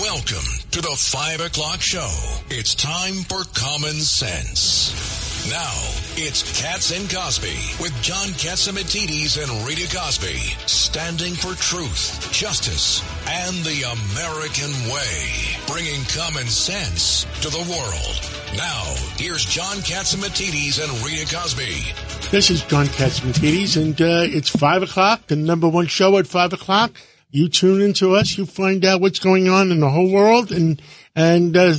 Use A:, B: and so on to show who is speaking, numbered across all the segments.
A: Welcome to the 5 o'clock show. It's time for Common Sense. Now, it's Cats and Cosby with John Catsimatidis and Rita Cosby, standing for truth, justice, and the American way, bringing common sense to the world. Now, here's John Catsimatidis and Rita Cosby.
B: This is John Catsimatidis, and uh, it's 5 o'clock, the number one show at 5 o'clock. You tune into us, you find out what's going on in the whole world, and and uh,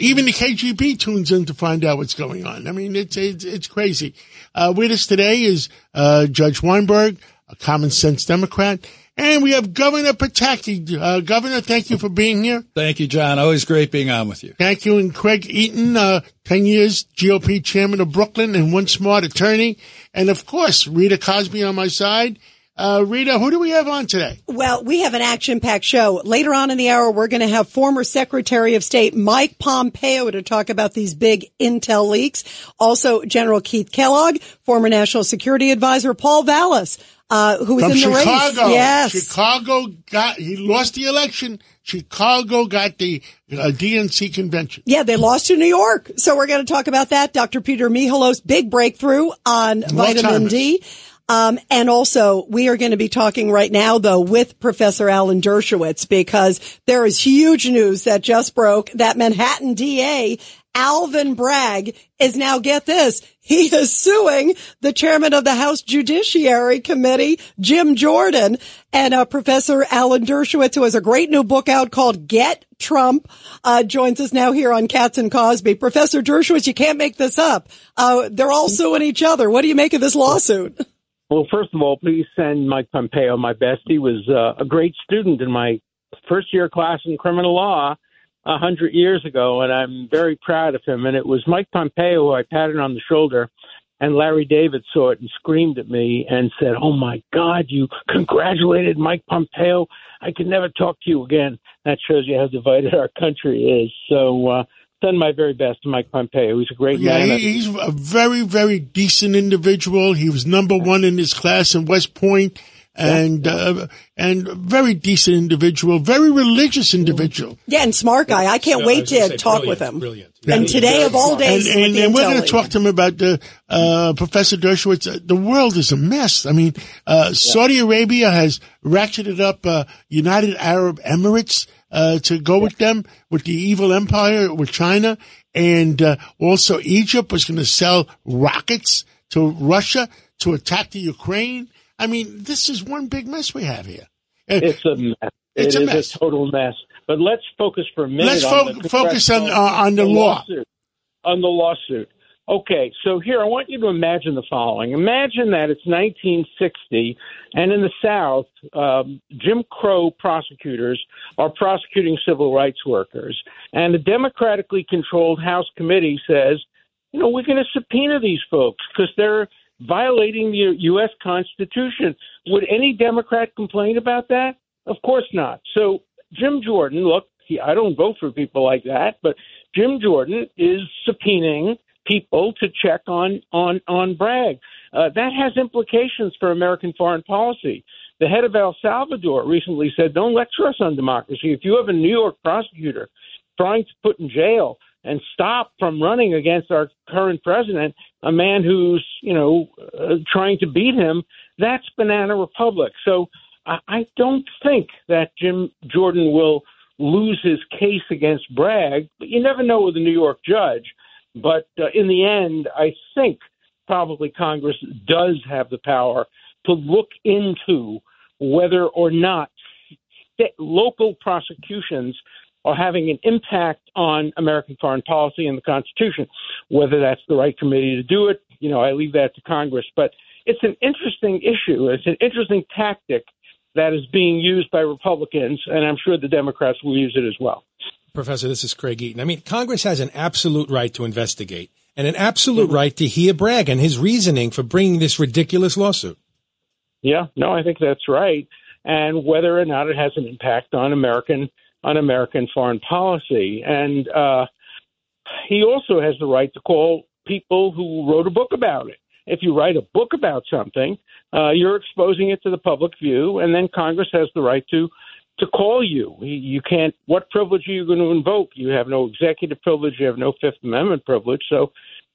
B: even the KGB tunes in to find out what's going on. I mean, it's it's, it's crazy. Uh, with us today is uh, Judge Weinberg, a common sense Democrat, and we have Governor Pataki. Uh, Governor, thank you for being here.
C: Thank you, John. Always great being on with you.
B: Thank you, and Craig Eaton, uh, ten years GOP chairman of Brooklyn and one smart attorney, and of course Rita Cosby on my side. Uh, Rita, who do we have on today?
D: Well, we have an action-packed show. Later on in the hour, we're going to have former Secretary of State Mike Pompeo to talk about these big intel leaks. Also, General Keith Kellogg, former National Security Advisor Paul Vallas, uh, who was
B: From
D: in the
B: Chicago.
D: race. Yes.
B: Chicago got, he lost the election. Chicago got the uh, DNC convention.
D: Yeah, they lost to New York. So we're going to talk about that. Dr. Peter Michalos, big breakthrough on vitamin. D. Um, and also, we are going to be talking right now, though, with Professor Alan Dershowitz because there is huge news that just broke that Manhattan DA Alvin Bragg is now, get this, he is suing the chairman of the House Judiciary Committee, Jim Jordan, and uh, Professor Alan Dershowitz, who has a great new book out called Get Trump, uh, joins us now here on Cats and Cosby. Professor Dershowitz, you can't make this up. Uh, they're all suing each other. What do you make of this lawsuit?
E: Well, first of all, please send Mike Pompeo my best. He was uh, a great student in my first year class in criminal law a hundred years ago, and I'm very proud of him. And it was Mike Pompeo who I patted on the shoulder, and Larry David saw it and screamed at me and said, "Oh my God, you congratulated Mike Pompeo! I could never talk to you again." That shows you how divided our country is. So. uh Send my very best to Mike Pompeo. He's a great
B: Yeah,
E: man.
B: he, he's a very, very decent individual. He was number one in his class in West Point and, uh, and very decent individual, very religious individual.
D: Yeah, and smart guy. I can't
C: Yeah,
D: wait
C: was gonna say
D: talk
C: brilliant,
D: with him.
C: brilliant.
D: And today of all
B: And,
D: days, with
B: and, and we're going to talk to him about the, uh, Professor Dershowitz. Uh, The world is a mess. I mean, uh, Saudi Arabia has ratcheted up, uh, United Arab Emirates, uh, to go with them, with the evil empire, with China. And, uh, also Egypt was going to sell rockets to Russia to attack the Ukraine. I mean, this is one big mess we have here. Uh,
E: It's a mess.
B: It's
E: It
B: a
E: is
B: mess.
E: total mess. But let's focus for a minute.
B: Let's
E: on
B: fo-
E: the
B: focus on- uh, on the law.
E: lawsuit. On the lawsuit. Okay, so here I want you to imagine the following. Imagine that it's 1960, and in the South, um, Jim Crow prosecutors are prosecuting civil rights workers, and a democratically controlled House committee says, you know, we're going to subpoena these folks because they're violating the U.S. Constitution. Would any Democrat complain about that? Of course not. So Jim Jordan, look, he, I don't vote for people like that, but Jim Jordan is subpoenaing people to check on on on Bragg. Uh, that has implications for American foreign policy. The head of El Salvador recently said, "Don't lecture us on democracy. If you have a New York prosecutor trying to put in jail and stop from running against our current president, a man who's you know uh, trying to beat him, that's banana republic." So I, I don't think that Jim Jordan will lose his case against Bragg, but you never know with a New York judge. But uh, in the end, I think probably Congress does have the power to look into whether or not local prosecutions are having an impact on American foreign policy and the Constitution. Whether that's the right committee to do it, you know, I leave that to Congress. But it's an interesting issue. It's an interesting tactic that is being used by Republicans, and I'm sure the Democrats will use it as well.
C: Professor, this is Craig Eaton. I mean, Congress has an absolute right to investigate and an absolute right to hear Bragg and his reasoning for bringing this ridiculous lawsuit.
E: Yeah, no, I think that's right. And whether or not it has an impact on American on American foreign policy, and uh, he also has the right to call people who wrote a book about it. If you write a book about something, uh, you're exposing it to the public view, and then Congress has the right to to call you. You can't. What privilege are you going to invoke? You have no executive privilege. You have no Fifth Amendment privilege. So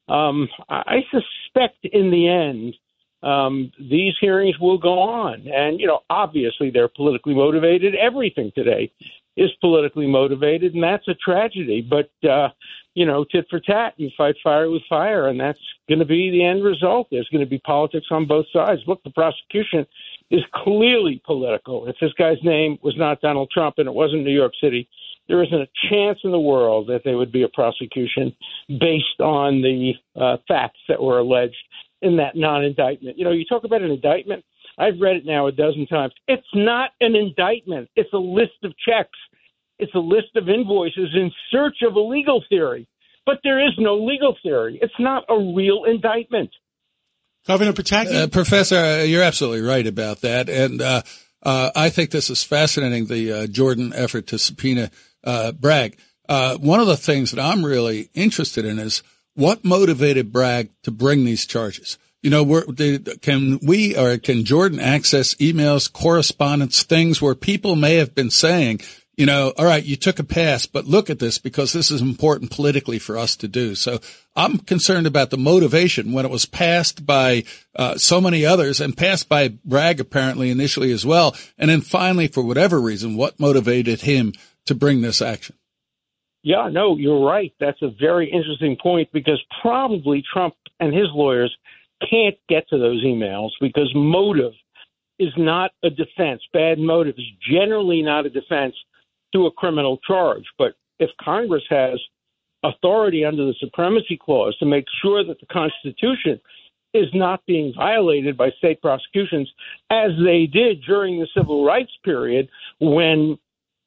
E: um, I suspect in the end um, these hearings will go on, and you know, obviously they're politically motivated. Everything today is politically motivated, and that's a tragedy. But uh, you know, tit for tat, you fight fire with fire, and that's going to be the end result. There's going to be politics on both sides. Look, the prosecution is clearly political. If this guy's name was not Donald Trump and it wasn't New York City, there isn't a chance in the world that there would be a prosecution based on the uh, facts that were alleged in that non indictment. You know, you talk about an indictment. I've read it now a dozen times. It's not an indictment, it's a list of checks, it's a list of invoices in search of a legal theory. But there is no legal theory. It's not a real indictment.
B: Governor Pataki?
F: Uh, Professor, uh, you're absolutely right about that. And uh, uh, I think this is fascinating, the uh, Jordan effort to subpoena uh, Bragg. one of the things that I'm really interested in is what motivated Bragg to bring these charges. You know, can we or can Jordan access emails, correspondence, things where people may have been saying, you know, all right, you took a pass, but look at this because this is important politically for us to do. So I'm concerned about the motivation when it was passed by uh, so many others and passed by Bragg apparently initially as well. And then finally, for whatever reason, what motivated him to bring this action?
E: Yeah, no, you're right. That's a very interesting point because probably Trump and his lawyers can't get to those emails because motive is not a defense. Bad motive is generally not a defense to a criminal charge. But if Congress has authority under the Supremacy Clause to make sure that the Constitution is not being violated by state prosecutions, as they did during the civil rights period when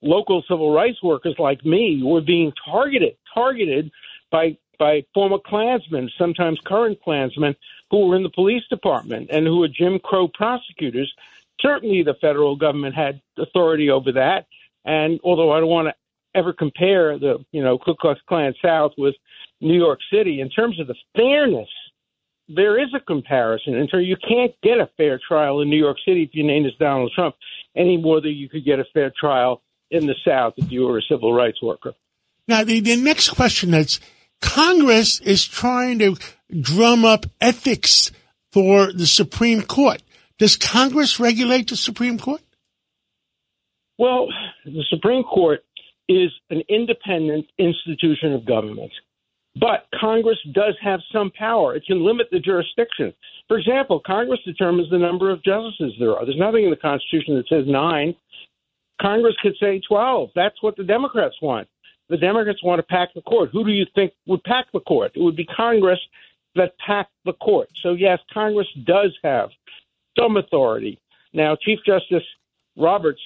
E: local civil rights workers like me were being targeted, targeted by by former Klansmen, sometimes current Klansmen, who were in the police department and who were Jim Crow prosecutors. Certainly, the federal government had authority over that. And although I don't want to ever compare the, you know, Ku Klux Klan South with New York City, in terms of the fairness, there is a comparison. And so you can't get a fair trial in New York City if your name is Donald Trump any more than you could get a fair trial in the South if you were a civil rights worker.
B: Now, the, the next question is Congress is trying to drum up ethics for the Supreme Court. Does Congress regulate the Supreme Court?
E: Well, the Supreme Court is an independent institution of government, but Congress does have some power. It can limit the jurisdiction. For example, Congress determines the number of justices there are. There's nothing in the Constitution that says nine. Congress could say 12. That's what the Democrats want. The Democrats want to pack the court. Who do you think would pack the court? It would be Congress that packed the court. So, yes, Congress does have some authority. Now, Chief Justice Roberts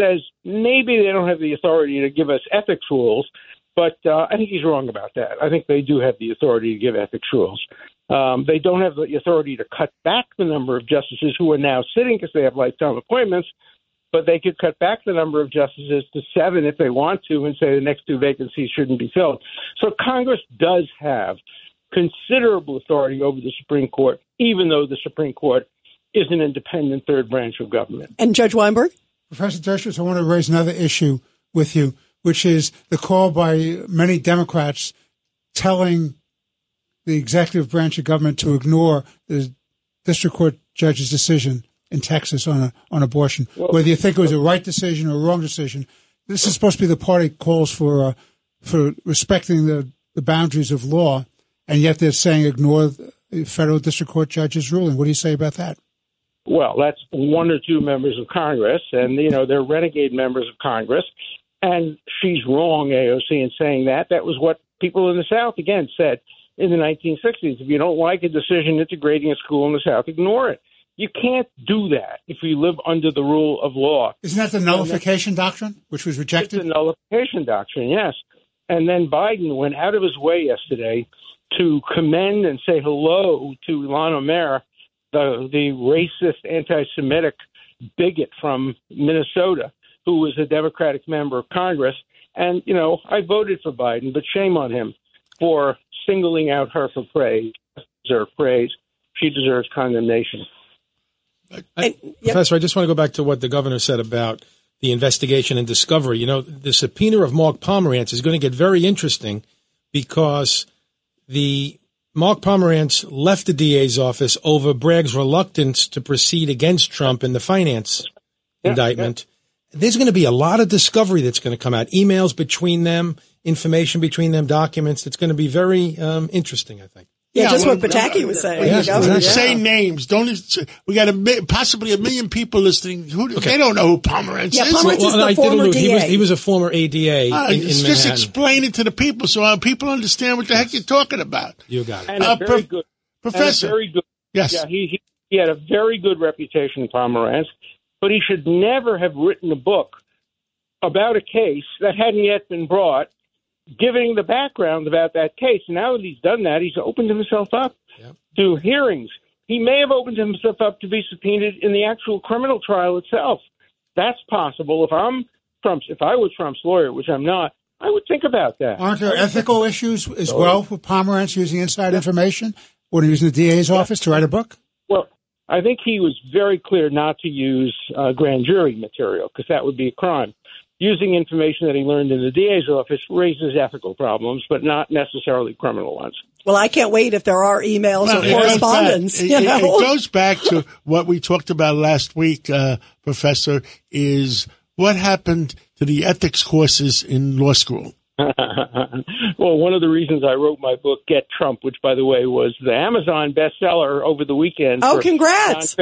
E: says maybe they don't have the authority to give us ethics rules, but uh, I think he's wrong about that. I think they do have the authority to give ethics rules. Um, they don't have the authority to cut back the number of justices who are now sitting because they have lifetime appointments, but they could cut back the number of justices to seven if they want to and say the next two vacancies shouldn't be filled. So Congress does have considerable authority over the Supreme Court, even though the Supreme Court is an independent third branch of government.
D: And Judge Weinberg?
G: Professor Dershowitz, I want to raise another issue with you, which is the call by many Democrats telling the executive branch of government to ignore the district court judge's decision in Texas on a, on abortion. Well, Whether you think it was a right decision or a wrong decision, this is supposed to be the party calls for uh, for respecting the, the boundaries of law, and yet they're saying ignore the federal district court judge's ruling. What do you say about that?
E: Well, that's one or two members of Congress, and you know they're renegade members of Congress. And she's wrong, AOC, in saying that. That was what people in the South again said in the 1960s. If you don't like a decision integrating a school in the South, ignore it. You can't do that if you live under the rule of law.
G: Isn't that the nullification doctrine, which was rejected?
E: The nullification doctrine, yes. And then Biden went out of his way yesterday to commend and say hello to Ilhan Omar the the racist, anti-Semitic bigot from Minnesota who was a Democratic member of Congress. And you know, I voted for Biden, but shame on him for singling out her for praise. Deserve praise. She deserves condemnation.
C: I, Professor, I just want to go back to what the governor said about the investigation and discovery. You know, the subpoena of Mark Pomerantz is going to get very interesting because the Mark Pomerantz left the DA's office over Bragg's reluctance to proceed against Trump in the finance
E: Yeah,
C: indictment. There's going to be a lot of discovery that's going to come out, emails between them, information between them, documents. It's going to be very um, interesting, I think.
D: Yeah,
B: Yeah,
D: just
B: well,
D: what Pataki was saying.
C: Yeah,
D: the governor,
C: exactly.
B: Say names. Don't. We got a possibly a million people listening. Who they don't know who Pomerantz
D: Yeah,
B: is.
D: Pomerantz is the
C: I
D: former
C: allude, he was,
D: DA.
C: he was a former ADA
B: Uh,
C: in, in
B: just
C: Manhattan.
B: explain it to the people so our people understand what the heck you're talking about.
C: you got it.
E: And
B: Uh,
E: a very
B: Prof-
E: good
B: Professor.
E: very good.
B: Yes.
E: Yeah, he, he he had a very good reputation, Pomerantz, but he should never have written a book about a case that hadn't yet been brought, giving the background about that case. Now that he's done that, he's opened himself up
C: Yep.
E: to hearings. He may have opened himself up to be subpoenaed in the actual criminal trial itself. That's possible. If I'm Trump's, if I was Trump's lawyer, which I'm not, I would think about that.
G: Aren't there ethical issues as well with Pomerantz using inside information when he was in the DA's office to write a book?
E: Well, I think he was very clear not to use uh, grand jury material because that would be a crime. Using information that he learned in the DA's office raises ethical problems, but not necessarily criminal ones.
D: Well, I can't wait if there are emails
B: Well,
D: or
B: it goes
D: correspondence.
B: back-
D: you
B: It, it- it goes back to what we talked about last week, uh, Professor, is what happened to the ethics courses in law school.
E: well, one of the reasons I wrote my book, Get Trump, which, by the way, was the Amazon bestseller over the weekend.
D: oh,
E: for
D: congrats.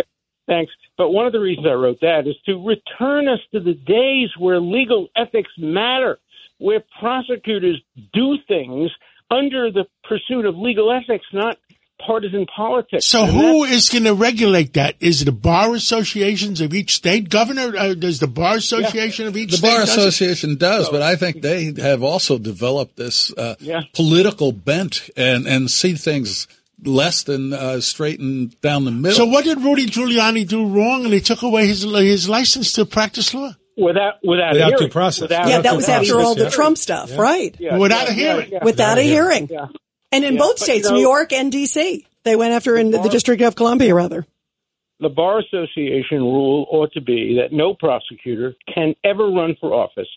E: Non- Thanks. But one of the reasons I wrote that is to return us to the days where legal ethics matter, where prosecutors do things under the pursuit of legal ethics, not partisan politics.
B: So
E: And
B: who is going to regulate that? Is it the bar associations of each state? Governor, uh, does the bar association of each
F: The
B: state?
F: Bar
B: does it?
F: Association does, but I think they have also developed this uh,
E: Yeah.
F: political bent and, and see things less than uh, straight and down the middle.
B: So what did Rudy Giuliani do wrong? And they took away his his license to practice law
E: without without,
C: Without
E: hearing,
C: due process.
E: Without,
D: yeah,
C: Without
D: that
C: due
D: was after all the
C: yeah.
D: Trump stuff, right?
E: Yeah,
B: without
E: yeah,
B: a hearing.
E: yeah,
D: Without a hearing.
E: yeah.
D: And in
E: Yeah,
D: both
E: but,
D: states,
E: you know-
D: New York and D.C., they went after in the, the District of Columbia, rather.
E: the bar association rule ought to be that no prosecutor can ever run for office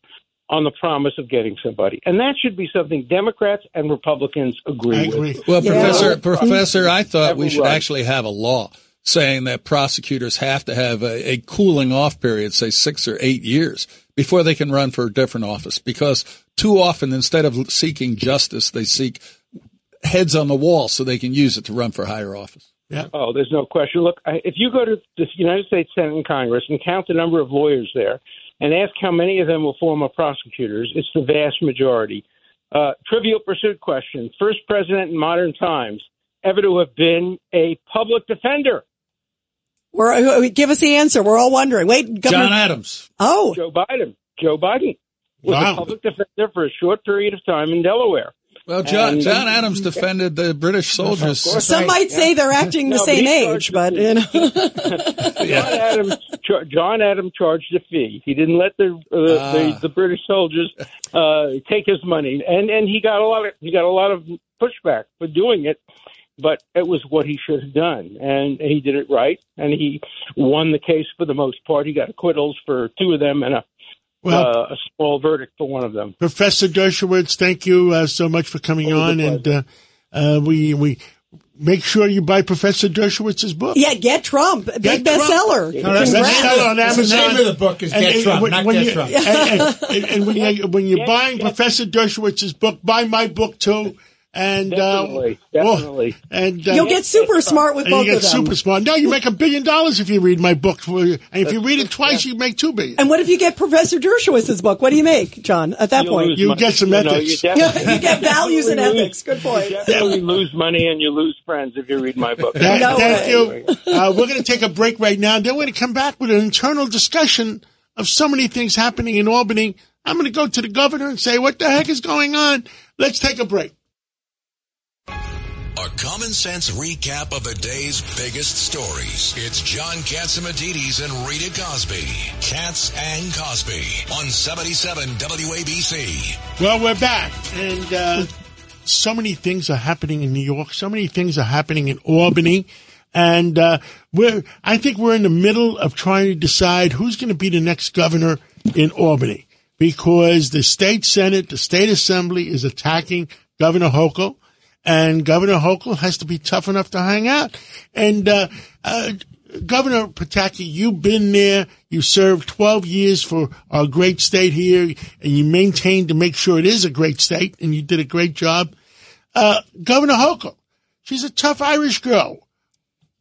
E: on the promise of getting somebody, and that should be something Democrats and Republicans agree,
B: I agree.
E: with.
F: Well,
D: Yeah.
F: Professor, Professor, I thought we should
E: right.
F: actually have a law saying that prosecutors have to have a, a cooling off period, say six or eight years, before they can run for a different office. Because too often, instead of seeking justice, they seek heads on the wall so they can use it to run for higher office. Yeah.
E: Oh, there's no question. Look, if you go to the United States Senate and Congress and count the number of lawyers there, and ask how many of them will former prosecutors, it's the vast majority. Uh, trivial pursuit question: First president in modern times ever to have been a public defender?
D: We're, uh, give us the answer. We're all wondering. Wait, Governor.
F: John Adams.
D: oh,
E: Joe Biden. Joe Biden was
B: Wow.
E: a public defender for a short period of time in Delaware.
F: Well, John,
E: And-
F: John Adams defended the British soldiers.
D: some might say they're acting the
E: No, but
D: same age,
E: charged
D: but you know.
E: John Adams, John Adams charged a fee. He didn't let the uh,
F: Ah.
E: the, the British soldiers uh, take his money, and and he got a lot of he got a lot of pushback for doing it. But it was what he should have done, and he did it right, and he won the case for the most part. He got acquittals for two of them and a
B: Well,
E: uh, a small verdict for one of them.
B: Professor Dershowitz, thank you uh, so much for coming
E: Always
B: on, and uh, uh, we we make sure you buy Professor Dershowitz's book.
D: yeah, get Trump, big
B: Get Trump.
D: bestseller.
G: No, that's-
B: Bestseller on
G: That's the
B: Amazon.
G: name of the book is
B: And-
G: Get
B: and
G: Trump,
B: when-
G: not
B: when
G: Get
B: you-
G: Trump.
B: And, and- and when you when you're buying Professor Dershowitz's book, buy my book too. And
E: Definitely,
B: uh, well,
E: definitely.
B: and uh,
D: You'll get super smart with both
B: you
D: of
B: get
D: them.
B: super smart. No, you make a billion dollars if you read my book. For, and if you read it twice, you make two billion.
D: And what if you get Professor Dershowitz's book? What do you make, John? At that
E: You
D: point,
B: You
E: money.
B: get some
E: No, you
B: ethics.
E: definitely-
D: you get values and
E: definitely
D: ethics. Good point.
E: You definitely lose money and you lose friends if you read my book.
B: That-
D: No
B: thank
D: way.
B: you. Uh, we're going to take a break right now. Then we're going to come back with an internal discussion of so many things happening in Albany. I'm going to go to the governor and say, what the heck is going on? Let's take a break.
A: A common sense recap of the day's biggest stories. It's John Catsimatidis and Rita Cosby. Cats and Cosby on 77 WABC.
B: Well, we're back. And uh, so many things are happening in New York. So many things are happening in Albany. And uh, we're, I think we're in the middle of trying to decide who's going to be the next governor in Albany because the state senate, the state assembly is attacking Governor Hochul, and Governor Hochul has to be tough enough to hang out. And uh, uh, Governor Pataki, you've been there. You served 12 years for our great state here, and you maintained to make sure it is a great state, and you did a great job. Uh, Governor Hochul, she's a tough Irish girl.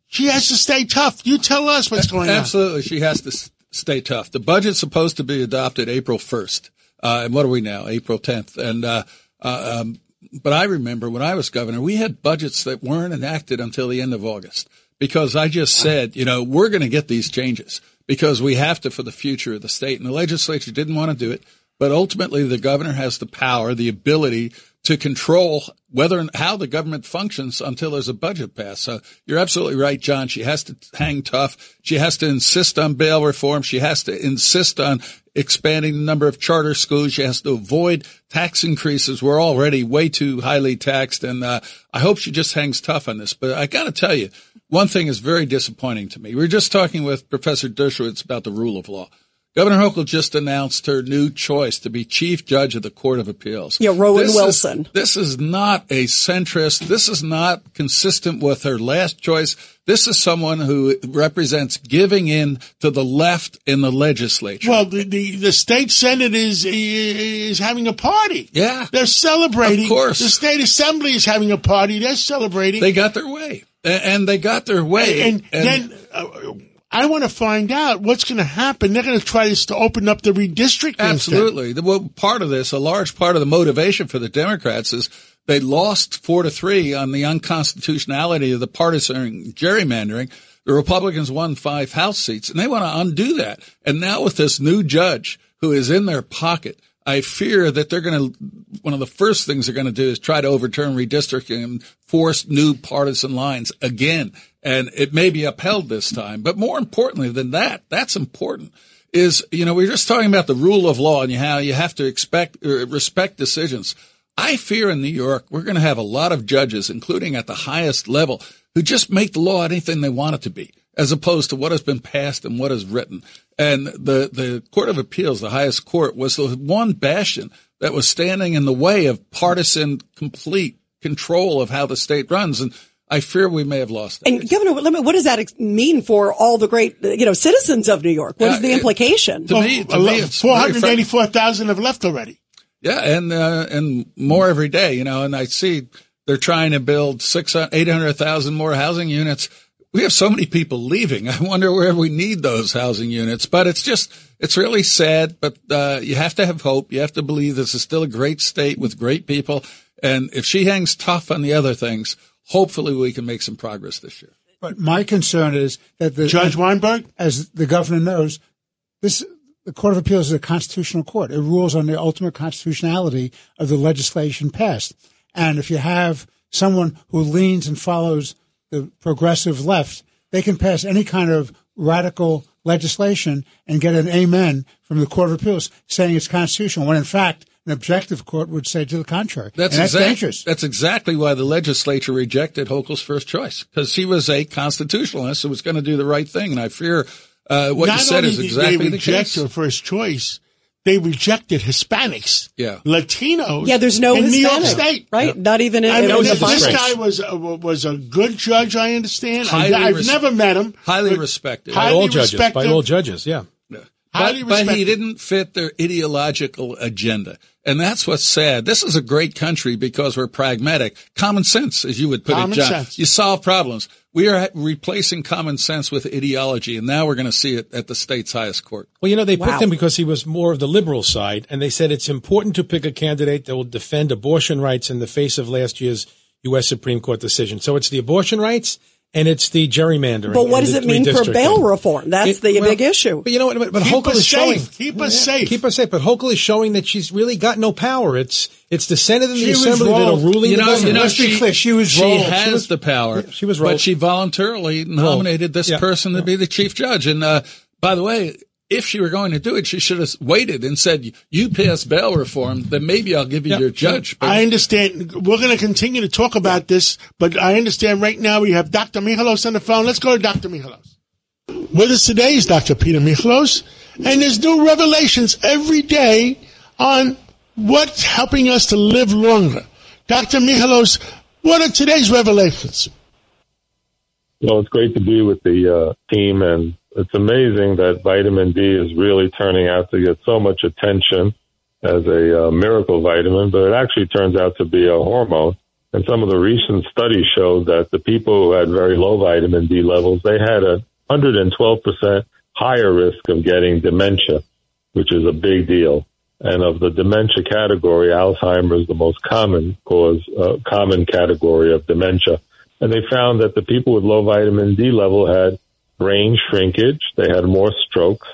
B: She has to stay tough. You tell us what's going on.
F: Absolutely, she has to stay tough. The budget's supposed to be adopted April 1st. Uh, and what are we now? April 10th. And, uh, uh, um, but I remember when I was governor, we had budgets that weren't enacted until the end of August because I just said, you know, we're going to get these changes because we have to for the future of the state. And the legislature didn't want to do it. But ultimately, the governor has the power, the ability to control whether and how the government functions until there's a budget passed. So you're absolutely right, John. She has to hang tough. She has to insist on bail reform. She has to insist on expanding the number of charter schools. She has to avoid tax increases. We're already way too highly taxed. And, uh, I hope she just hangs tough on this. But I got to tell you, one thing is very disappointing to me. We were just talking with Professor Dershowitz about the rule of law. Governor Hochul just announced her new choice to be chief judge of the Court of Appeals.
D: Yeah, Rowan
F: This is-
D: Wilson.
F: this is not a centrist. This is not consistent with her last choice. This is someone who represents giving in to the left in the legislature.
B: Well, the, the, the state senate is is having a party.
F: Yeah.
B: they're celebrating.
F: Of course.
B: the state assembly is having a party. They're celebrating.
F: they got their way. A- And they got their way.
B: and, then uh, I want to find out what's going to happen. They're going to try to open up the redistricting.
F: Absolutely. Well, part of this, a large part of the motivation for the Democrats is they lost four to three on the unconstitutionality of the partisan gerrymandering. The Republicans won five House seats and they want to undo that. And now with this new judge who is in their pocket, I fear that they're going to, one of the first things they're going to do is try to overturn redistricting and force new partisan lines again. And it may be upheld this time. But more importantly than that, that's important is, you know, we we're just talking about the rule of law and how you have to expect, uh, respect decisions. I fear in New York, we're going to have a lot of judges, including at the highest level, who just make the law anything they want it to be, as opposed to what has been passed and what is written. And the, the Court of Appeals, the highest court, was the one bastion that was standing in the way of partisan complete control of how the state runs. And I fear we may have lost that.
D: And Governor, let me- what does that mean for all the great, you know, citizens of New York? What is
F: Uh,
D: the
F: it-
D: implication?
F: to me, to me, it's
B: four
F: very
B: hundred eighty-four thousand have left already.
F: Yeah, and uh, and more every day, you know. And I see they're trying to build six, eight hundred thousand more housing units. We have so many people leaving. I wonder where we need those housing units. But it's just, it's really sad. But uh, you have to have hope. You have to believe this is still a great state with great people. And if she hangs tough on the other things, hopefully we can make some progress this year.
G: But my concern is that the
B: Judge Weinberg.
G: as the governor knows, this the Court of Appeals is a constitutional court. It rules on the ultimate constitutionality of the legislation passed. And if you have someone who leans and follows the progressive left, they can pass any kind of radical legislation and get an amen from the Court of Appeals saying it's constitutional, when in fact an objective court would say to the contrary.
F: That's,
G: and that's
F: exact-
G: dangerous.
F: That's exactly why the legislature rejected Hochul's first choice because he was a constitutionalist who was going to do the right thing. And I fear uh, what
B: Not
F: you said is exactly
B: they
F: the
B: reject
F: case.
B: her first choice, they rejected Hispanics,
F: Yeah.
B: Latinos.
D: yeah, there's no
B: in New York State.
D: right? Not even in,
B: I mean,
C: That was a
B: this, this
C: disgrace.
B: guy was a, was a good judge. I understand. I,
F: Highly
B: I've
F: res-
B: never met him.
F: highly
B: but
F: respected.
C: By
B: highly
C: all judges. By
B: respected.
C: all judges. Yeah.
B: Highly
F: But, but he didn't fit their ideological agenda. And that's what's sad. This is a great country because we're pragmatic. Common sense, as you would put
B: Common
F: it, John.
B: sense.
F: You solve problems. We are replacing common sense with ideology, and now we're going to see it at the state's highest court.
C: Well, you know, they
D: Wow.
C: picked him because he was more of the liberal side, and they said it's important to pick a candidate that will defend abortion rights in the face of last year's U.S. Supreme Court decision. So it's the abortion rights and it's the gerrymandering.
D: But what does it mean for bail reform? That's
C: It-
D: the
C: well,
D: big issue.
C: But you know what? But, but Hochul
B: us
C: is showing.
B: Keep us safe.
C: Keep us safe. But Hochul is showing that she's really got no power. It's it's the Senate and the
G: She was
C: Assembly that are ruling
F: You
C: the
F: know,
C: government.
F: you know,
G: Let's be
F: she,
G: clear, she was
F: she
G: rolled. She
F: has
G: was-
F: the power.
C: she was rolled.
F: but she voluntarily nominated this
C: Yeah.
F: person to be the chief judge. And uh, by the way, if she were going to do it, she should have waited and said, "You pass bail reform, then maybe I'll give you
C: Yeah.
F: your judge." But
B: I understand. We're going to continue to talk about this, but I understand right now we have Dr. Michalos on the phone. Let's go to Dr. Michalos. With us today is Dr. Peter Michalos, and there's new revelations every day on what's helping us to live longer. Dr. Michalos, what are today's revelations?
H: Well, it's great to be with the uh, team, and it's amazing that vitamin D is really turning out to get so much attention as a uh, miracle vitamin, but it actually turns out to be a hormone. And some of the recent studies showed that the people who had very low vitamin D levels, they had a 112% higher risk of getting dementia, which is a big deal. And of the dementia category, Alzheimer's is the most common cause, uh, common category of dementia. And they found that the people with low vitamin D level had brain shrinkage. They had more strokes,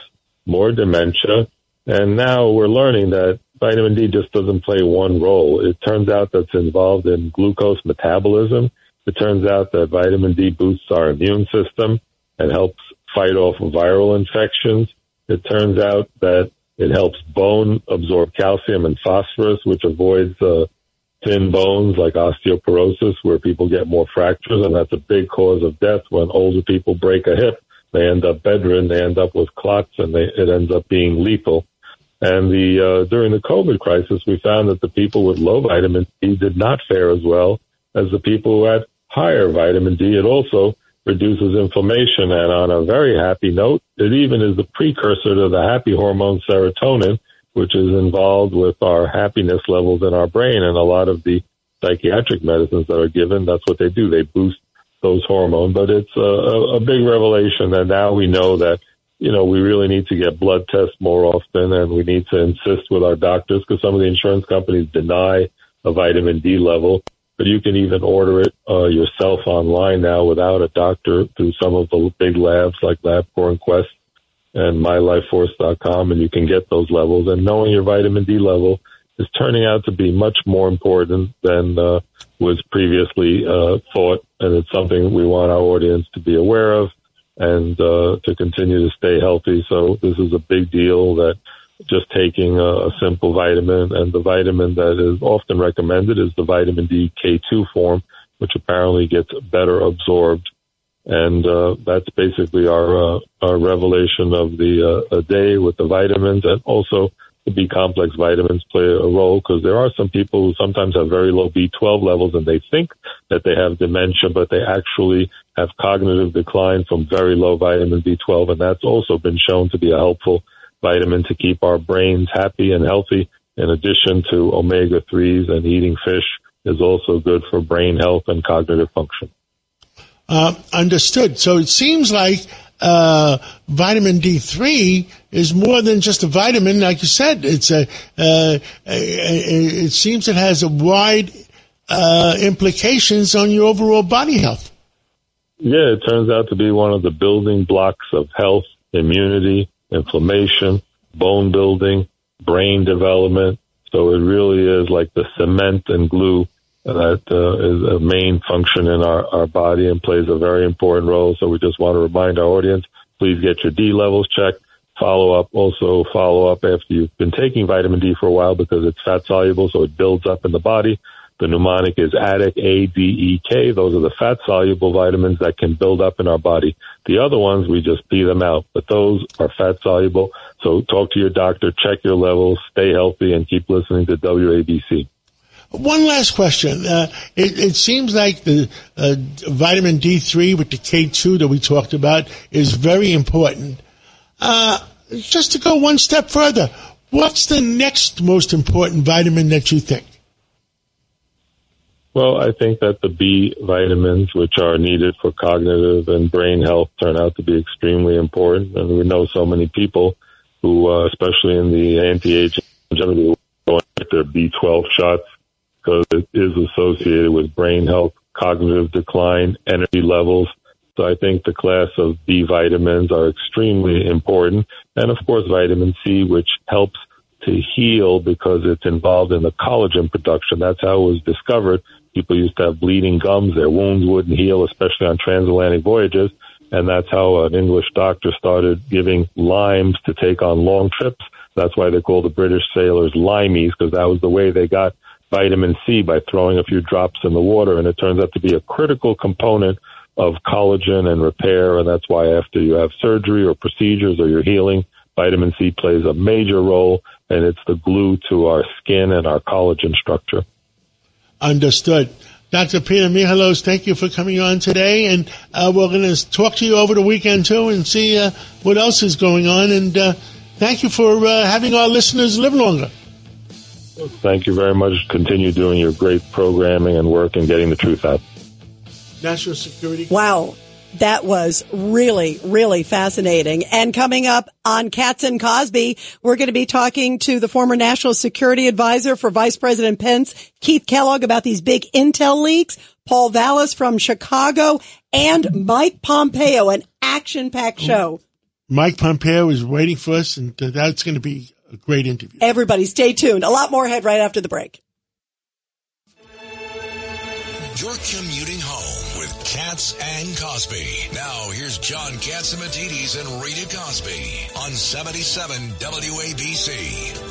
H: more dementia. And now we're learning that vitamin D just doesn't play one role. It turns out that's involved in glucose metabolism. It turns out that vitamin D boosts our immune system and helps fight off viral infections. It turns out that it helps bone absorb calcium and phosphorus, which avoids uh, thin bones like osteoporosis, where people get more fractures, and that's a big cause of death when older people break a hip. They end up bedridden, they end up with clots, and they, it ends up being lethal. And the uh, during the COVID crisis, we found that the people with low vitamin D did not fare as well as the people who had higher vitamin D. It also reduces inflammation. And on a very happy note, it even is the precursor to the happy hormone serotonin, which is involved with our happiness levels in our brain. And a lot of the psychiatric medicines that are given, that's what they do. They boost those hormones. But it's a, a big revelation. that now we know that, you know, we really need to get blood tests more often and we need to insist with our doctors because some of the insurance companies deny a vitamin D level but you can even order it uh, yourself online now without a doctor through some of the big labs like LabCorp and Quest and MyLifeForce.com, and you can get those levels. And knowing your vitamin D level is turning out to be much more important than uh, was previously uh, thought, and it's something we want our audience to be aware of and uh, to continue to stay healthy. So this is a big deal that just taking a, a, simple vitamin. And the vitamin that is often recommended is the vitamin D K2 form, which apparently gets better absorbed. And uh, that's basically our uh, our revelation of the uh, a day with the vitamins, and also the B complex vitamins play a role because there are some people who sometimes have very low B12 levels and they think that they have dementia, but they actually have cognitive decline from very low vitamin B12, and that's also been shown to be a helpful vitamin to keep our brains happy and healthy. In addition to omega 3s and eating fish is also good for brain health and cognitive function.
B: Uh, understood. So it seems like uh, vitamin D3 is more than just a vitamin. Like you said, it's a. Uh, it seems it has a wide uh, implications on your overall body health.
H: Yeah, it turns out to be one of the building blocks of health, immunity, inflammation, bone building, brain development. So it really is like the cement and glue that uh, is a main function in our, our body and plays a very important role. So we just want to remind our audience, please get your D levels checked. Follow up, also follow up after you've been taking vitamin D for a while because it's fat soluble, so it builds up in the body. The mnemonic is ADEK, A-D-E-K. Those are the fat soluble vitamins that can build up in our body. The other ones, we just pee them out, but those are fat soluble. So talk to your doctor, check your levels, stay healthy, and keep listening to WABC.
B: One last question. Uh, it, it, seems like the uh, vitamin D3 with the K2 that we talked about is very important. Uh, just to go one step further, what's the next most important vitamin that you think?
H: Well, I think that the B vitamins, which are needed for cognitive and brain health, turn out to be extremely important. And we know so many people who, uh, especially in the anti-aging, get their B12 shots because it is associated with brain health, cognitive decline, energy levels. So I think the class of B vitamins are extremely important. And of course, vitamin C, which helps to heal because it's involved in the collagen production. That's how it was discovered People used to have bleeding gums. Their wounds wouldn't heal, especially on transatlantic voyages. And that's how an English doctor started giving limes to take on long trips. That's why they call the British sailors limeys, because that was the way they got vitamin C by throwing a few drops in the water. And it turns out to be a critical component of collagen and repair. And that's why after you have surgery or procedures or you're healing, vitamin C plays a major role, and it's the glue to our skin and our collagen structure.
B: Understood. Dr. Peter Michalos, thank you for coming on today, and uh, we're going to talk to you over the weekend too and see uh, what else is going on. And uh, thank you for uh, having our listeners live longer.
H: Thank you very much. Continue doing your great programming and work and getting the truth out.
B: National security.
D: Wow. That was really, really fascinating. And coming up on Cats and Cosby, we're going to be talking to the former national security advisor for Vice President Pence, Keith Kellogg, about these big intel leaks, Paul Vallas from Chicago, and Mike Pompeo, an action packed show.
B: Mike Pompeo is waiting for us, and that's going to be a great interview.
D: Everybody stay tuned. A lot more ahead right after the break.
A: You're commuting home with Cats and Cosby. Now, here's John Catsimatidis and Rita Cosby on 77 WABC.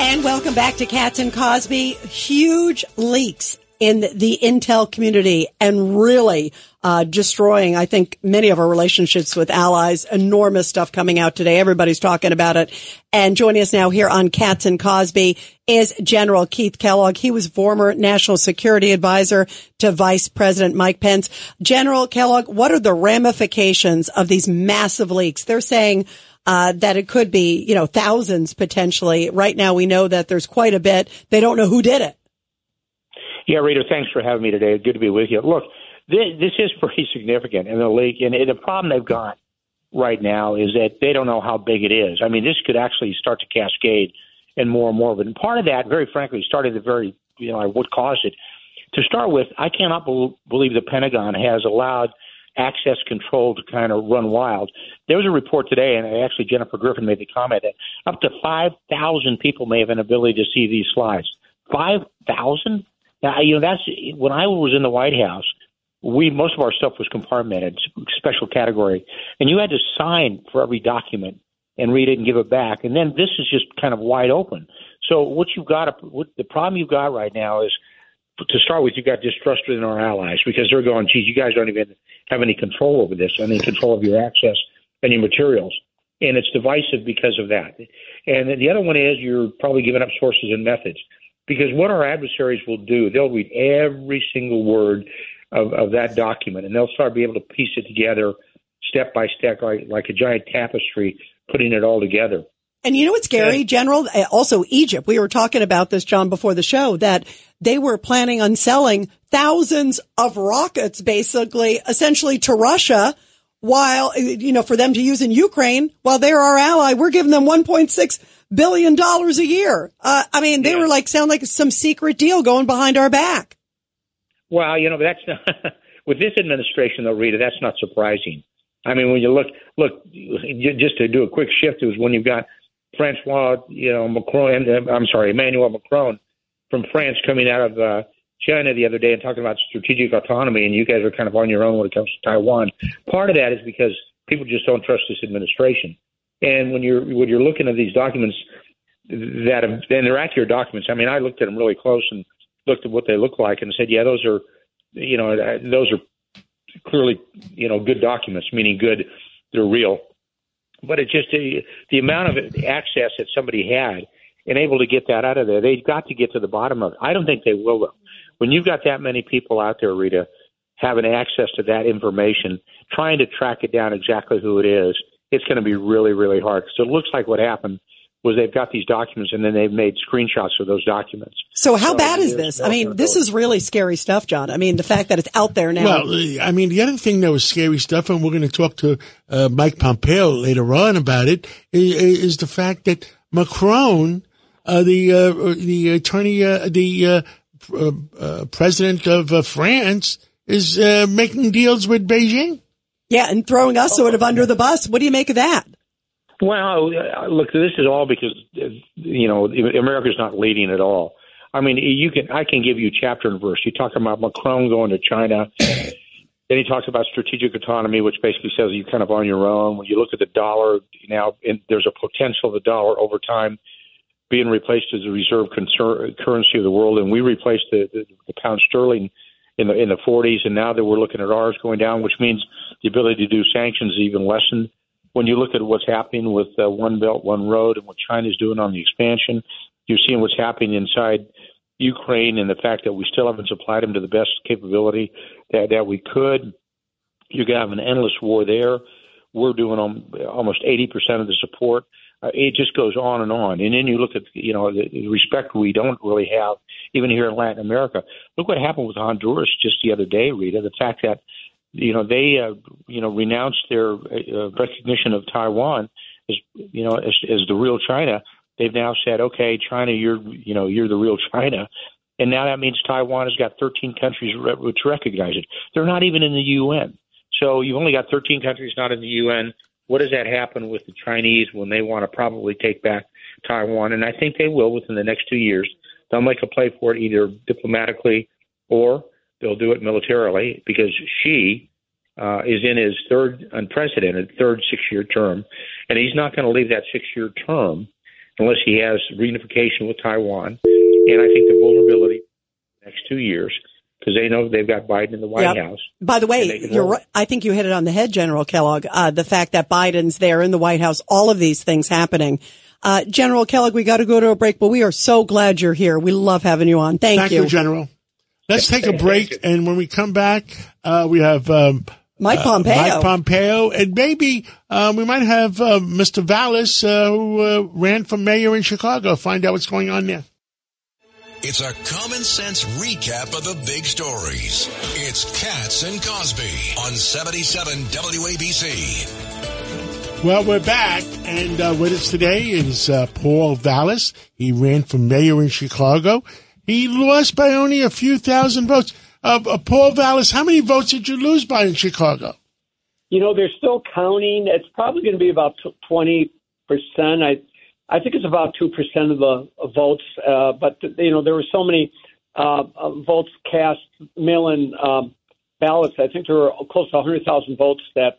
D: And welcome back to Cats and Cosby. Huge leaks in the intel community and really uh, destroying, I think, many of our relationships with allies. Enormous stuff coming out today. Everybody's talking about it. And joining us now here on Cats and Cosby is General Keith Kellogg. He was former national security advisor to Vice President Mike Pence. General Kellogg, what are the ramifications of these massive leaks? They're saying uh, that it could be, you know, thousands potentially. Right now, we know that there's quite a bit. They don't know who did it.
I: Yeah, Rita, thanks for having me today. Good to be with you. Look, this, this is pretty significant in the league, and the problem they've got right now is that they don't know how big it is. I mean, this could actually start to cascade and more and more of it. And part of that, very frankly, started the very, you know, what caused it. To start with, I cannot be- believe the Pentagon has allowed access control to kind of run wild. There was a report today, and actually Jennifer Griffin made the comment that up to 5,000 people may have an ability to see these slides. 5,000? Now, you know, that's when I was in the White House, we most of our stuff was compartmented, special category, and you had to sign for every document and read it and give it back. And then this is just kind of wide open. So what you've got, what the problem you've got right now is, to start with, you've got distrust within our allies because they're going, geez, you guys don't even have any control over this, any control of your access your materials. And it's divisive because of that. And the other one is you're probably giving up sources and methods because what our adversaries will do, they'll read every single word of, of that document and they'll start being able to piece it together step by step like, like a giant tapestry, putting it all together.
D: And you know what's scary. General? Uh, also, Egypt. We were talking about this, John, before the show, that they were planning on selling thousands of rockets, basically, essentially to Russia, while, you know, for them to use in Ukraine, while they're our ally, we're giving them 1.6 billion dollars a year. Uh, I mean, they yeah. were like, sound like some secret deal going behind our back.
I: Well, you know, that's not, with this administration, though, Rita, that's not surprising. I mean, when you look, look, just to do a quick shift, it was when you've got Francois, you know, Macron, uh, I'm sorry, Emmanuel Macron from France coming out of uh, China the other day and talking about strategic autonomy, and you guys are kind of on your own when it comes to Taiwan. Part of that is because people just don't trust this administration. And when you're when you're looking at these documents that have, and they're accurate documents. I mean, I looked at them really close and looked at what they look like and said, yeah, those are, you know, uh, those are clearly, you know, good documents, meaning good, they're real but it's just the, the amount of access that somebody had and able to get that out of there. They've got to get to the bottom of it. I don't think they will, though. When you've got that many people out there, Rita, having access to that information, trying to track it down exactly who it is, it's going to be really, really hard. Because it looks like what happened was they've got these documents and then they've made screenshots of those documents.
D: So how so bad is this? I mean, this is really scary stuff, John. I mean, the fact that it's out there now.
B: Well, I mean, the other thing that was scary stuff, and we're going to talk to uh, Mike Pompeo later on about it, is, is the fact that Macron, uh, the uh, the attorney, uh, the uh, uh, president of France, is making deals with Beijing.
D: Yeah, and throwing us sort of under the bus. What do you make of that?
I: Well, uh, look, this is all because uh, you know America's not leading at all. I mean, you can I can give you chapter and verse. You talk about Macron going to China. Then he talks about strategic autonomy, which basically says you're kind of on your own. When you look at the dollar now, there's a potential of the dollar over time being replaced as the reserve concern, currency of the world, and we replaced the, the, the pound sterling in the in the 40s, and now that we're looking at ours going down, which means the ability to do sanctions even lessened. when you look at what's happening with uh, One Belt, One Road, and what China's doing on the expansion, you're seeing what's happening inside Ukraine and the fact that we still haven't supplied them to the best capability that, that we could. You're going to have an endless war there. We're doing um, almost 80% of the support. Uh, it just goes on and on. And then you look at, you know, the, the respect we don't really have, even here in Latin America. Look what happened with Honduras just the other day, Rita. The fact that, you know, they, uh, you know, renounced their uh, recognition of Taiwan as, you know, as, as the real China. They've now said, okay, China, you're, you know, you're the real China. And now that means Taiwan has got 13 countries which recognize it. They're not even in the UN. So you've only got 13 countries not in the UN. What does that happen with the Chinese when they want to probably take back Taiwan? And I think they will within the next two years. They'll make a play for it either diplomatically or they'll do it militarily because Xi uh, is in his third unprecedented third six-year term, and he's not going to leave that six-year term unless he has reunification with Taiwan. And I think the vulnerability next two years because they know they've got Biden in the White yep. House.
D: By the way, you're right. I think you hit it on the head, General Kellogg. Uh, the fact that Biden's there in the White House, all of these things happening. Uh, General Kellogg, we got to go to a break, but we are so glad you're here. We love having you on. Thank, you.
B: Thank
D: you.
B: you, General. Let's take a break, and when we come back, uh, we have um,
D: Mike Pompeo.
B: Mike Pompeo, and maybe um, we might have uh, Mr. Vallas, uh, who uh, ran for mayor in Chicago. Find out what's going on there.
A: It's a common sense recap of the big stories. It's Cats and Cosby on 77 WABC.
B: Well, we're back, and uh, with us today is uh, Paul Vallas. He ran for mayor in Chicago. He lost by only a few thousand votes. Uh, uh Paul Vallas, how many votes did you lose by in Chicago?
J: You know, they're still counting. It's probably going to be about 20%. I I think it's about two percent of the votes, uh, but you know there were so many uh, votes cast, mail-in um, ballots. I think there were close to 100,000 votes that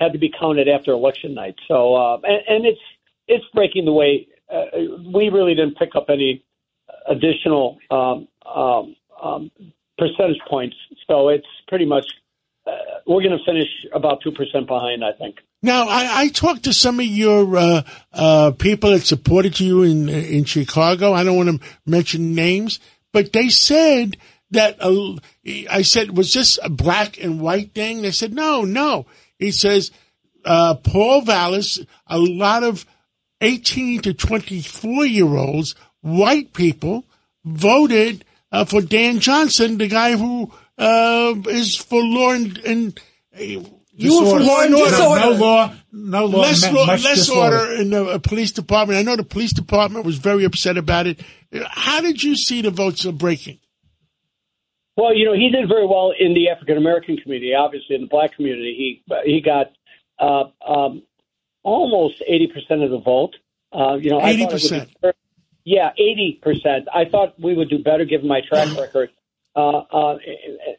J: had to be counted after election night. So, uh, and, and it's it's breaking the way. Uh, we really didn't pick up any additional um, um, um, percentage points, so it's pretty much uh, we're going to finish about two percent behind. I think.
B: Now, I, I talked to some of your uh, uh, people that supported you in in Chicago. I don't want to mention names, but they said that uh, I said, "Was this a black and white thing?" They said, "No, no." He says, uh, "Paul Vallas, a lot of eighteen to twenty four year olds, white people, voted uh, for Dan Johnson, the guy who uh, is for law and." and
G: you were for law and order. No, no law, no law.
B: Less, law, less order in the uh, police department. I know the police department was very upset about it. How did you see the votes breaking?
J: Well, you know, he did very well in the African American community. Obviously, in the black community, he he got uh, um, almost eighty percent of the vote. Uh, you know,
B: eighty percent.
J: Yeah, eighty percent. I thought we would do better given my track record. Uh, uh,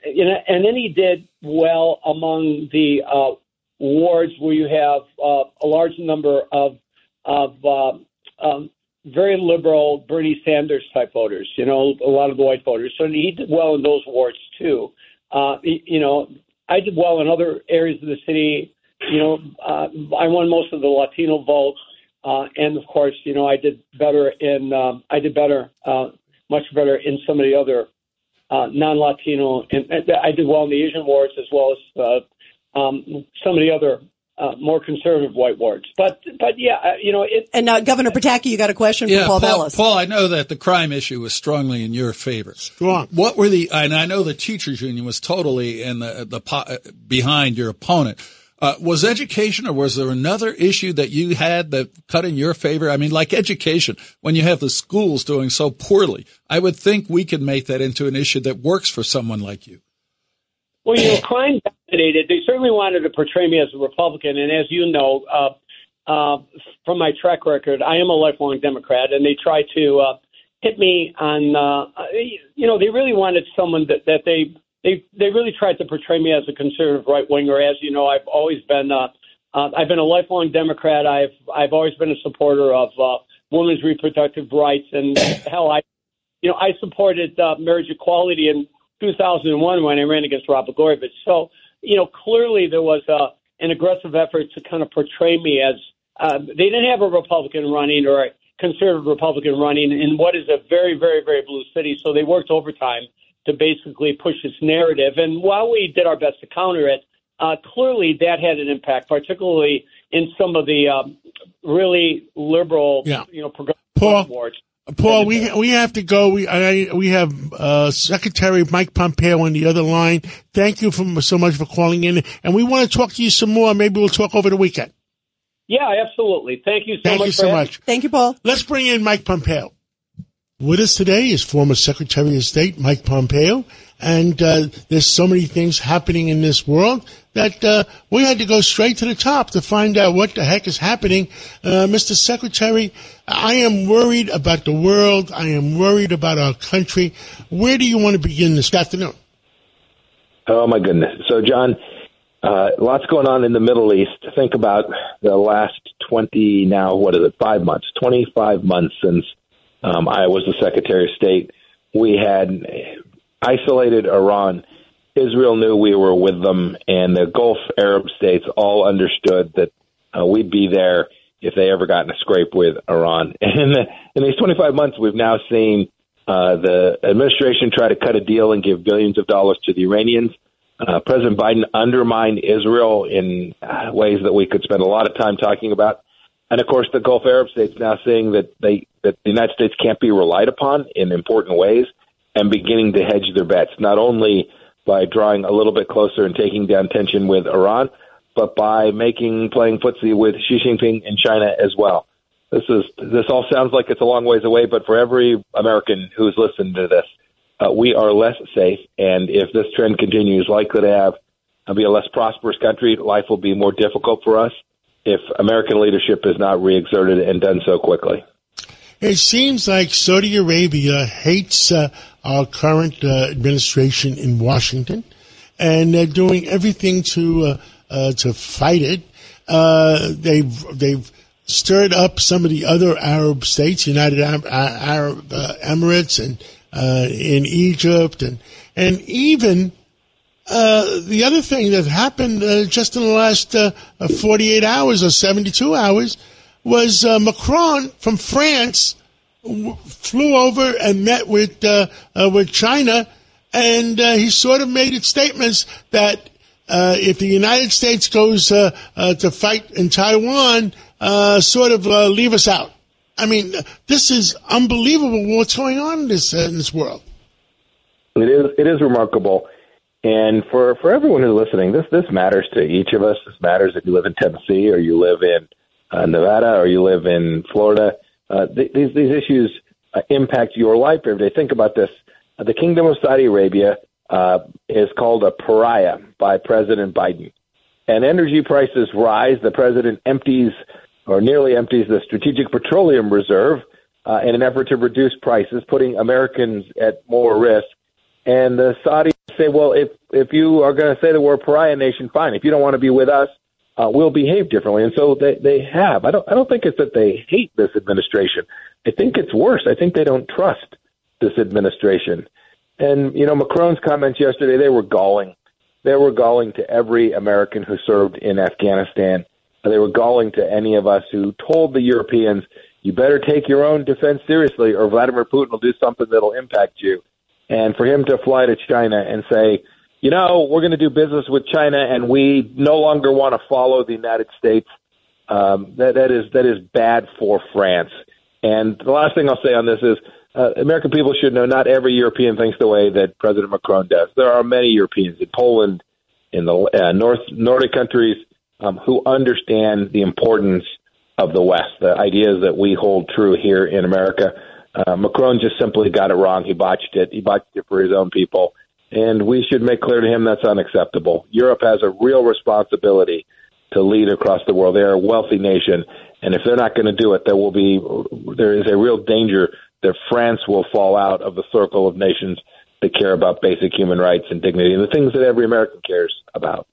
J: and then he did well among the uh, wards where you have uh, a large number of of uh, um, very liberal Bernie Sanders type voters. You know, a lot of the white voters. So he did well in those wards too. Uh, you know, I did well in other areas of the city. You know, uh, I won most of the Latino votes, uh, and of course, you know, I did better in um, I did better, uh, much better in some of the other uh, non-Latino, and, and I did well in the Asian wards as well as uh, um, some of the other uh, more conservative white wards. But but yeah, uh, you know it.
D: And uh, Governor Pataki, you got a question
F: yeah,
D: for Paul,
F: Paul
D: Vallas.
F: Paul, I know that the crime issue was strongly in your favor.
B: Strong.
F: What were the? And I know the teachers union was totally in the the behind your opponent. Uh, was education, or was there another issue that you had that cut in your favor? I mean, like education, when you have the schools doing so poorly, I would think we could make that into an issue that works for someone like you.
J: Well, you know, crime dominated. They certainly wanted to portray me as a Republican, and as you know, uh, uh, from my track record, I am a lifelong Democrat, and they try to uh, hit me on. Uh, you know, they really wanted someone that that they they they really tried to portray me as a conservative right winger. As you know, I've always been uh, uh, I've been a lifelong Democrat. I've I've always been a supporter of uh, women's reproductive rights, and hell, I you know I supported uh, marriage equality in 2001 when I ran against Rod Blagojevich. So you know clearly there was a an aggressive effort to kind of portray me as uh, they didn't have a Republican running or a conservative Republican running in what is a very, very, very blue city. So they worked overtime to basically push this narrative. And while we did our best to counter it, uh, clearly that had an impact, particularly in some of the um, really liberal,
B: Yeah.
J: you know, progressive
B: Paul,
J: wards.
B: Paul, we we have to go. We I, we have uh, Secretary Mike Pompeo on the other line. Thank you for, so much for calling in, and we want to talk to you some more. Maybe we'll talk over the weekend.
J: Yeah, absolutely. Thank you so
B: Thank
J: much.
B: you
J: for
B: so
J: having-
B: much.
D: Thank you, Paul.
B: Let's bring in Mike Pompeo. With us today is former Secretary of State Mike Pompeo, and uh, there's so many things happening in this world that uh, we had to go straight to the top to find out what the heck is happening. Uh, Mr. Secretary, I am worried about the world. I am worried about our country. Where do you want to begin this afternoon?
K: Oh my goodness! So, John, uh, lots going on in the Middle East. Think about the last twenty now. What is it? Five months, twenty-five months since um, I was the Secretary of State. We had isolated Iran. Israel knew we were with them, and the Gulf Arab states all understood that uh, we'd be there if they ever got in a scrape with Iran. And in, these 25 months, we've now seen uh, the administration try to cut a deal and give billions of dollars to the Iranians. Uh, President Biden undermined Israel in uh, ways that we could spend a lot of time talking about. And of course, the Gulf Arab states now saying that they that the United States can't be relied upon in important ways, and beginning to hedge their bets, not only by drawing a little bit closer and taking down tension with Iran, but by making playing footsie with Xi Jinping in China as well. This is this all sounds like it's a long ways away, but for every American who's listened to this, uh, we are less safe. And if this trend continues, likely to have uh, be a less prosperous country. Life will be more difficult for us if American leadership is not reexerted and done so quickly.
B: It seems like Saudi Arabia hates uh, our current uh, administration in Washington, and they're doing everything to uh, to fight it. Uh, they've they've stirred up some of the other Arab states, United Arab, uh, Emirates, and uh, in Egypt, and and even uh, the other thing that happened just in the last uh, 48 hours or 72 hours was Macron from France flew over and met with uh, uh, with China, and uh, he sort of made it statements that uh, if the United States goes uh, uh, to fight in Taiwan, uh, sort of uh, leave us out. I mean, this is unbelievable what's going on in this in this world.
K: It is it is remarkable, and for for everyone who's listening, this this matters to each of us. This matters if you live in Tennessee or you live in uh, Nevada or you live in Florida. Th- these these issues impact your life every day. Think about this: the Kingdom of Saudi Arabia uh, is called a pariah by President Biden, and energy prices rise. The president empties or nearly empties the Strategic Petroleum Reserve uh, in an effort to reduce prices, putting Americans at more risk. And the Saudis say, well, if if you are going to say that we're a pariah nation, fine. If you don't want to be with us, uh, we'll behave differently. And so they they have. I don't I don't think it's that they hate this administration. I think it's worse. I think they don't trust this administration. And you know, Macron's comments yesterday they were galling. They were galling to every American who served in Afghanistan. They were galling to any of us who told the Europeans, "You better take your own defense seriously, or Vladimir Putin will do something that'll impact you." And for him to fly to China and say, you know, we're going to do business with China, and we no longer want to follow the United States. Um, that that is that is bad for France. And the last thing I'll say on this is, uh, American people should know not every European thinks the way that President Macron does. There are many Europeans in Poland, in the uh, North Nordic countries, um, who understand the importance of the West, the ideas that we hold true here in America. Uh, Macron just simply got it wrong. He botched it. He botched it for his own people and we should make clear to him that's unacceptable. Europe has a real responsibility to lead across the world. They are a wealthy nation, and if they're not going to do it, there will be there is a real danger that France will fall out of the circle of nations that care about basic human rights and dignity and the things that every American cares about.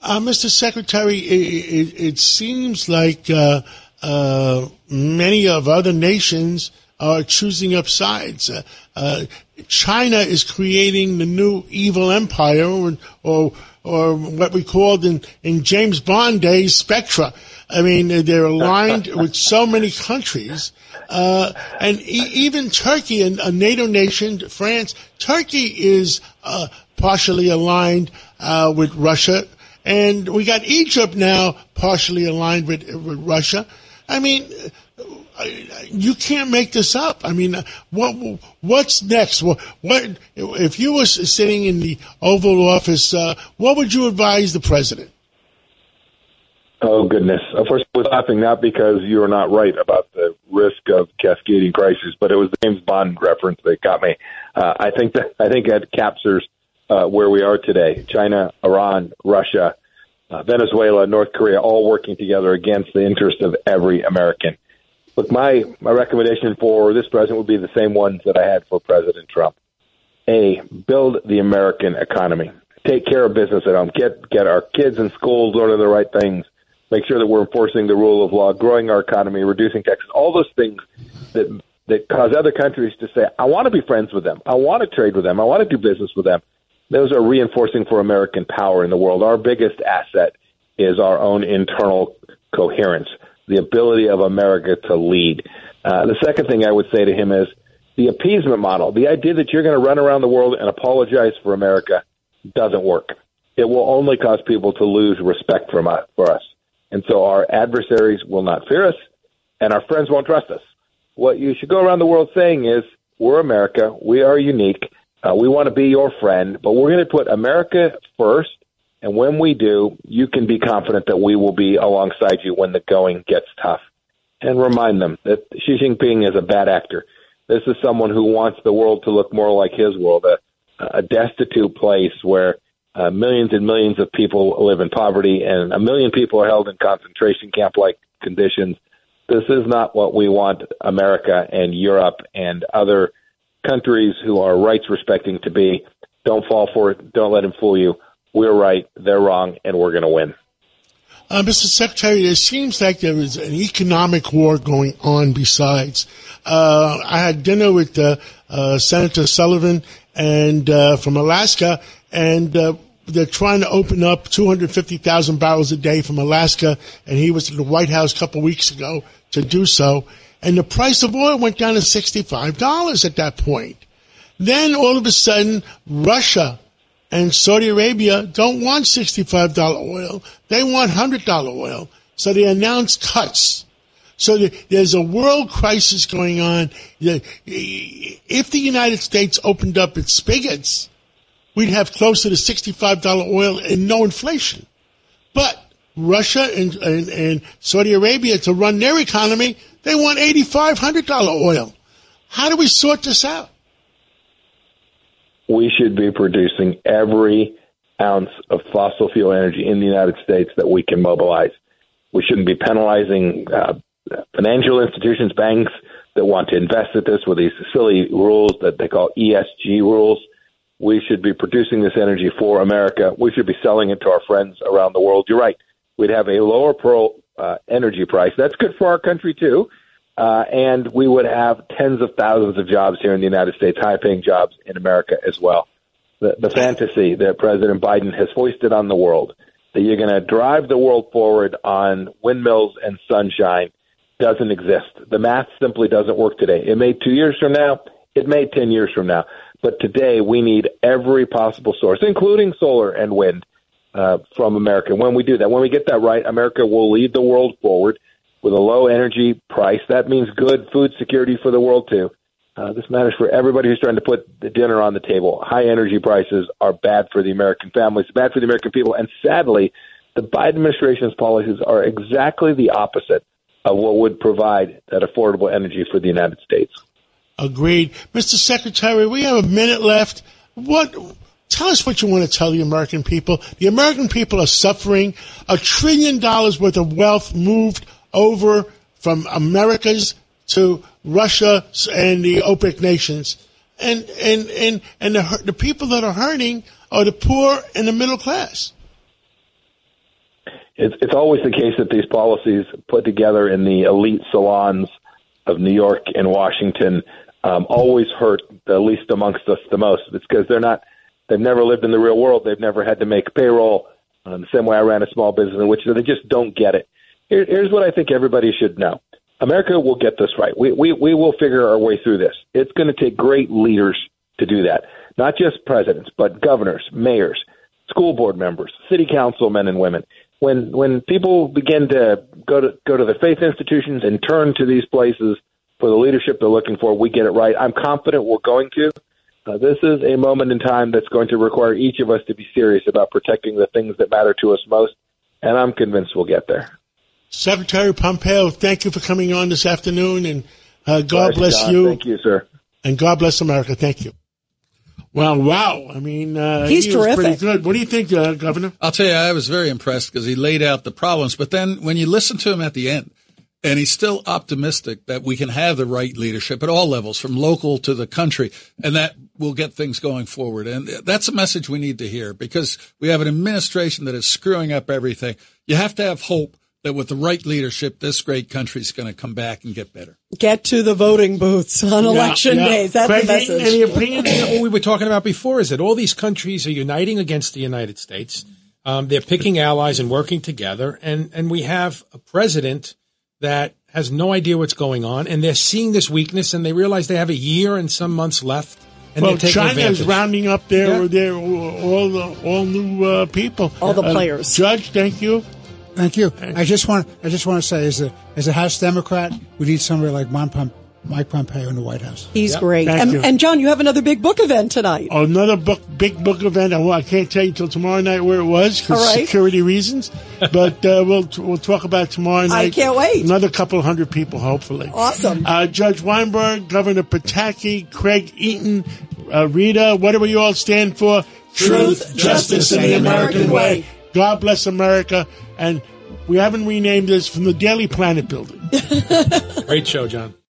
B: Uh, Mr. Secretary, it, it, it seems like uh, uh, many of other nations are choosing up sides. Uh, China is creating the new evil empire, or, or or what we called in, in James Bond days Spectra. I mean, they're aligned with so many countries. Uh, and e- even Turkey, a NATO nation, France, Turkey is uh, partially aligned uh, with Russia. And we got Egypt now partially aligned with, with Russia. I mean, you can't make this up. I mean, what what's next? What, what if you were sitting in the Oval Office? Uh, what would you advise the president?
K: Oh goodness! Of course, I was laughing not because you are not right about the risk of cascading crises, but it was the James Bond reference that got me. Uh, I think that I think that captures uh, where we are today: China, Iran, Russia, uh, Venezuela, North Korea, all working together against the interest of every American. Look, my my recommendation for this president would be the same ones that I had for President Trump. A, build the American economy. Take care of business at home. Get get our kids in schools learning the right things. Make sure that we're enforcing the rule of law, growing our economy, reducing taxes. All those things that that cause other countries to say, "I want to be friends with them. I want to trade with them. I want to do business with them." Those are reinforcing for American power in the world. Our biggest asset is our own internal coherence the ability of America to lead. Uh, the second thing I would say to him is the appeasement model. The idea that you're going to run around the world and apologize for America doesn't work. It will only cause people to lose respect from us, for us. And so our adversaries will not fear us, and our friends won't trust us. What you should go around the world saying is, we're America. We are unique. Uh, we want to be your friend, but we're going to put America first and when we do, you can be confident that we will be alongside you when the going gets tough. And remind them that Xi Jinping is a bad actor. This is someone who wants the world to look more like his world, a, a destitute place where uh, millions and millions of people live in poverty and a million people are held in concentration camp like conditions. This is not what we want America and Europe and other countries who are rights respecting to be. Don't fall for it. Don't let him fool you we're right, they're wrong, and we're going to win.
B: Uh, Mr. Secretary, it seems like there is an economic war going on besides. Uh, I had dinner with uh, uh Senator Sullivan and uh, from Alaska, and uh, they're trying to open up 250,000 barrels a day from Alaska, and he was at the White House a couple weeks ago to do so. And the price of oil went down to $65 at that point. Then all of a sudden, Russia and Saudi Arabia don't want $65 oil. They want $100 oil. So they announced cuts. So there's a world crisis going on. If the United States opened up its spigots, we'd have closer to $65 oil and no inflation. But Russia and, and, and Saudi Arabia to run their economy, they want $85, $100 oil. How do we sort this out?
K: We should be producing every ounce of fossil fuel energy in the United States that we can mobilize. We shouldn't be penalizing uh, financial institutions, banks that want to invest at this with these silly rules that they call ESG rules. We should be producing this energy for America. We should be selling it to our friends around the world. You're right. We'd have a lower pearl uh, energy price. That's good for our country too. Uh, and we would have tens of thousands of jobs here in the United States, high paying jobs in America as well. The, the fantasy that President Biden has foisted on the world that you're going to drive the world forward on windmills and sunshine doesn't exist. The math simply doesn't work today. It may two years from now, it may 10 years from now. But today we need every possible source, including solar and wind, uh, from America. When we do that, when we get that right, America will lead the world forward with a low energy price. That means good food security for the world too. Uh, this matters for everybody who's trying to put the dinner on the table. High energy prices are bad for the American families, bad for the American people, and sadly, the Biden administration's policies are exactly the opposite of what would provide that affordable energy for the United States.
B: Agreed, Mr. Secretary. We have a minute left. What? Tell us what you want to tell the American people. The American people are suffering. A trillion dollars worth of wealth moved over from Americas to Russia and the OPEC nations. And, and, and, and the, the people that are hurting are the poor and the middle class.
K: It's, always the case that these policies put together in the elite salons of New York and Washington um, always hurt the least amongst us the most. It's because they're not They've never lived in the real world. They've never had to make payroll. The same way I ran a small business in Wichita, they just don't get it. Here, here's what I think everybody should know: America will get this right. We we we will figure our way through this. It's going to take great leaders to do that. Not just presidents, but governors, mayors, school board members, city council men and women. When when people begin to go to go to the faith institutions and turn to these places for the leadership they're looking for, we get it right. I'm confident we're going to. Uh, this is a moment in time that's going to require each of us to be serious about protecting the things that matter to us most, and I'm convinced we'll get there.
B: Secretary Pompeo, thank you for coming on this afternoon, and uh, God bless
K: John.
B: you.
K: Thank you, sir.
B: And God bless America. Thank you. Well, wow. I mean, uh,
D: He's
B: he
D: terrific.
B: pretty good. What do you think, uh, Governor?
F: I'll tell you, I was very impressed because he laid out the problems. But then when you listen to him at the end, and he's still optimistic that we can have the right leadership at all levels, from local to the country, and that will get things going forward. And that's a message we need to hear because we have an administration that is screwing up everything. You have to have hope that with the right leadership, this great country is going to come back and get better.
D: Get to the voting booths on election
B: yeah.
D: days. That's
B: Craig,
D: the message.
B: any opinions?
C: what we were talking about before is that all these countries are uniting against the United States. Um, they're picking allies and working together, and and we have a president that has no idea what's going on, and they're seeing this weakness, and they realize they have a year and some months left, and
B: well,
C: they're
B: China
C: advantage.
B: is rounding up their
C: Yeah.
B: their all the all new uh, people,
D: All the
B: Uh,
D: players.
B: Judge, thank you.
G: Thank you. I just want I just want to say, as a as a House Democrat, we need somebody like Mon Pom- Mike Pompeo in the White House.
D: He's great.
B: Thank
D: And,
B: you.
D: and John, you have another big book event tonight.
B: Another book, big book event. I, I can't tell you till tomorrow night where it was for
D: All right.
B: security reasons. But uh, we'll we'll talk about it tomorrow night.
D: I can't wait.
B: Another couple hundred people, hopefully.
D: Awesome.
B: Uh, Judge Weinberg, Governor Pataki, Craig Eaton, uh, Rita, what do we all stand for?
D: Truth, justice, and the American way.
B: God bless America. And we haven't renamed this from the Daily Planet building.
C: Great show, John.